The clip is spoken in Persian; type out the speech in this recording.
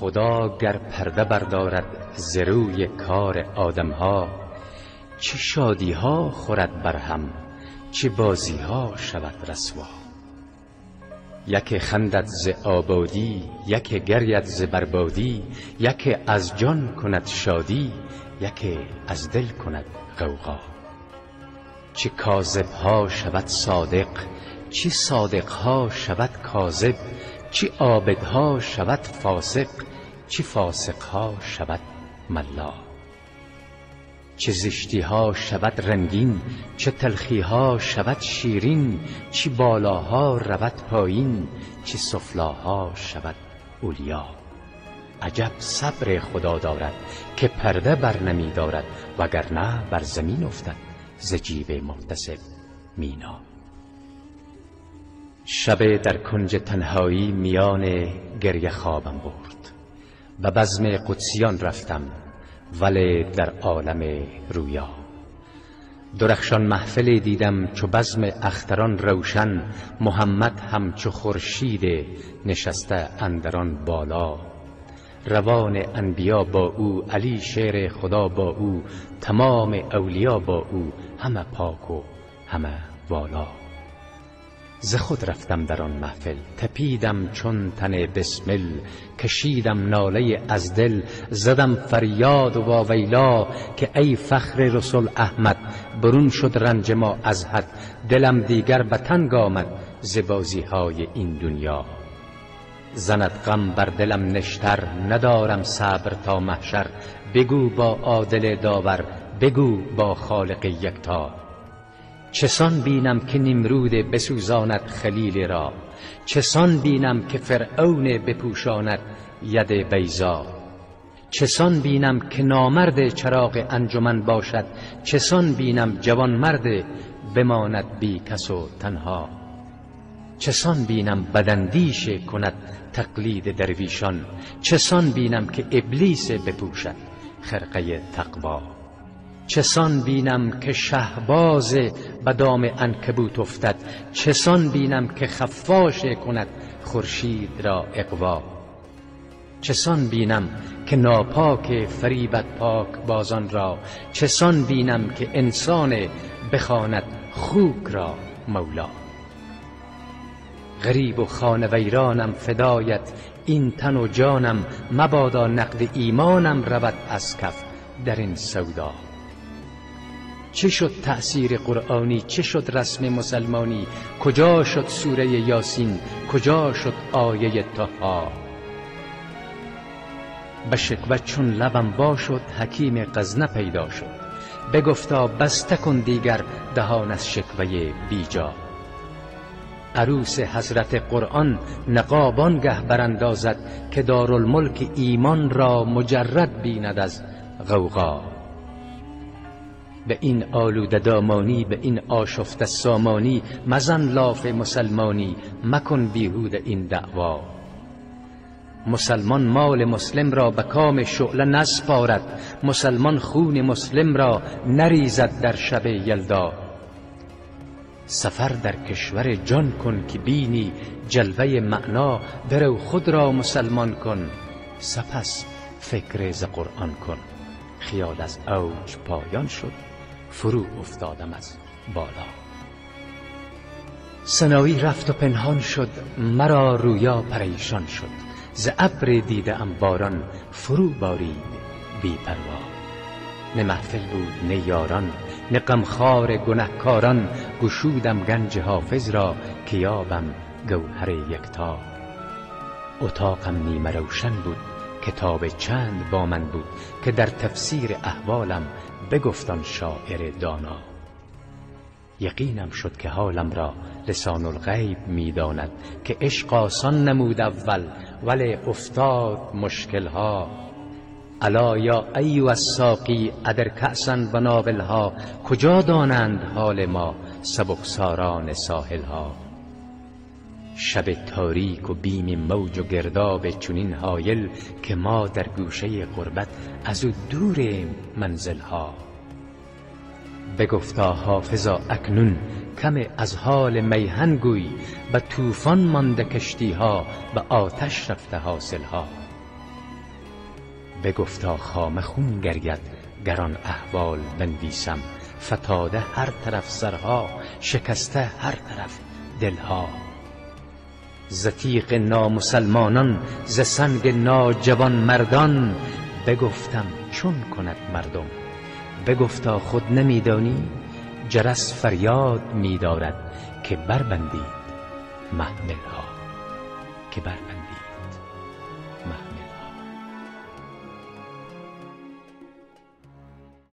خدا گر پرده بردارد ز روی کار آدمها چه شادیها خورد بر هم چه بازیها شود رسوا. یک خندد ز آبادی یک گرید ز بربادی یک از جان کند شادی یک از دل کند غوغا. چه کاذب ها شود صادق چه صادق ها شود کاذب چه عابد ها شود فاسق چه فاسق ها شود ملا چه زشتی ها شود رنگین چه تلخی ها شود شیرین چه بالاها رود پایین چه سفلاها شود اولیا. عجب صبر خدا دارد که پرده بر نمی دارد وگرنه بر زمین افتد ز جیب محتسب مینا. شب در کنج تنهایی میان گریه خوابم برد و بزم قدسیان رفتم ولی در عالم رویا. درخشان محفل دیدم چو بزم اختران روشن محمد همچو خورشید نشسته اندران بالا. روان انبیا با او علی شعر خدا با او تمام اولیا با او همه پاک و همه والا. ز خود رفتم در آن محفل تپیدم چون تن بسمل کشیدم ناله از دل زدم فریاد و واویلا که ای فخر رسول احمد برون شد رنج ما از حد دلم دیگر به تنگ آمد ز بازی های این دنیا. زند غم بر دلم نشتر ندارم صبر تا محشر بگو با عادل داور بگو با خالق یکتا. چسان بینم که نمرود بسوزاند خلیل را؟ چسان بینم که فرعون بپوشاند ید بیزا چسان بینم که نامرد چراغ انجمن باشد؟ چسان بینم جوان مرد بماند بی کس و تنها؟ چسان بینم بدندیش کند تقلید درویشان؟ چسان بینم که ابلیس بپوشد خرقه تقوا؟ چسان بینم که شهباز به دام عنکبوت افتد؟ چسان بینم که خفاش کند خورشید را اقوا؟ چسان بینم که ناپاک فریبت پاک بازان را؟ چسان بینم که انسان بخواند خوک را مولا؟ غریب و خانه ویرانم فدایت این تن و جانم مبادا نقد ایمانم رود از کف در این سودا. چه شد تأثیر قرآنی؟ چه شد رسم مسلمانی؟ کجا شد سوره یاسین؟ کجا شد آیه تها به شکوت چون لبم با شد حکیم غزنه پیدا شد. بگفتا بسته کن دیگر دهان از شکوه بیجا. عروس حضرت قرآن نقاب گه براندازد که دارالملک ایمان را مجرد بیند از غوغا. به این آلوده دامانی به این آشفته سامانی مزن لاف مسلمانی مکن بیهود این دعوا. مسلمان مال مسلم را به کام شعله نسپارد مسلمان خون مسلم را نریزد در شب یلدا. سفر در کشور جان کن که بینی جلوه معنا برو خود را مسلمان کن سپس فکر ز قرآن کن. خیال از اوج پایان شد. فرو افتادم از بالا. سنایی رفت و پنهان شد مرا رویا پریشان شد. ز ابر دیده ام باران فرو بارید بی پروا. نه محفل بود نه یاران نه غمخوار گنهکاران. گشودم گنج حافظ را که یابم گوهر یکتا. اتاقم نیمه روشن بود کتاب چند با من بود که در تفسیر احوالم بگفت آن شاعر دانا. یقینم شد که حالم را لسان الغیب می‌داند که عشق آسان نمود اول ولی افتاد مشکلها. الا یا ایو الساقی ادر کأسا ناولها کجا دانند حال ما سبکساران ساحلها؟ شب تاریک و بیم موج و گرداب چنین حایل که ما در گوشه غربت از او دور منزلها. بگفتا حافظا اکنون کم از حال میهن گوی به طوفان مانده کشتیها به آتش رفته حاصلها. بگفتا خام خون گرید گران احوال بنویسم. فتاده هر طرف سرها شکسته هر طرف دلها. ز تیغ نامسلمانان ز سنگ ناجوان مردان بگفتم چون کند مردم؟ بگفتا خود نمیدانی جرس فریاد میدارد که بربندید محملها. که بربندید.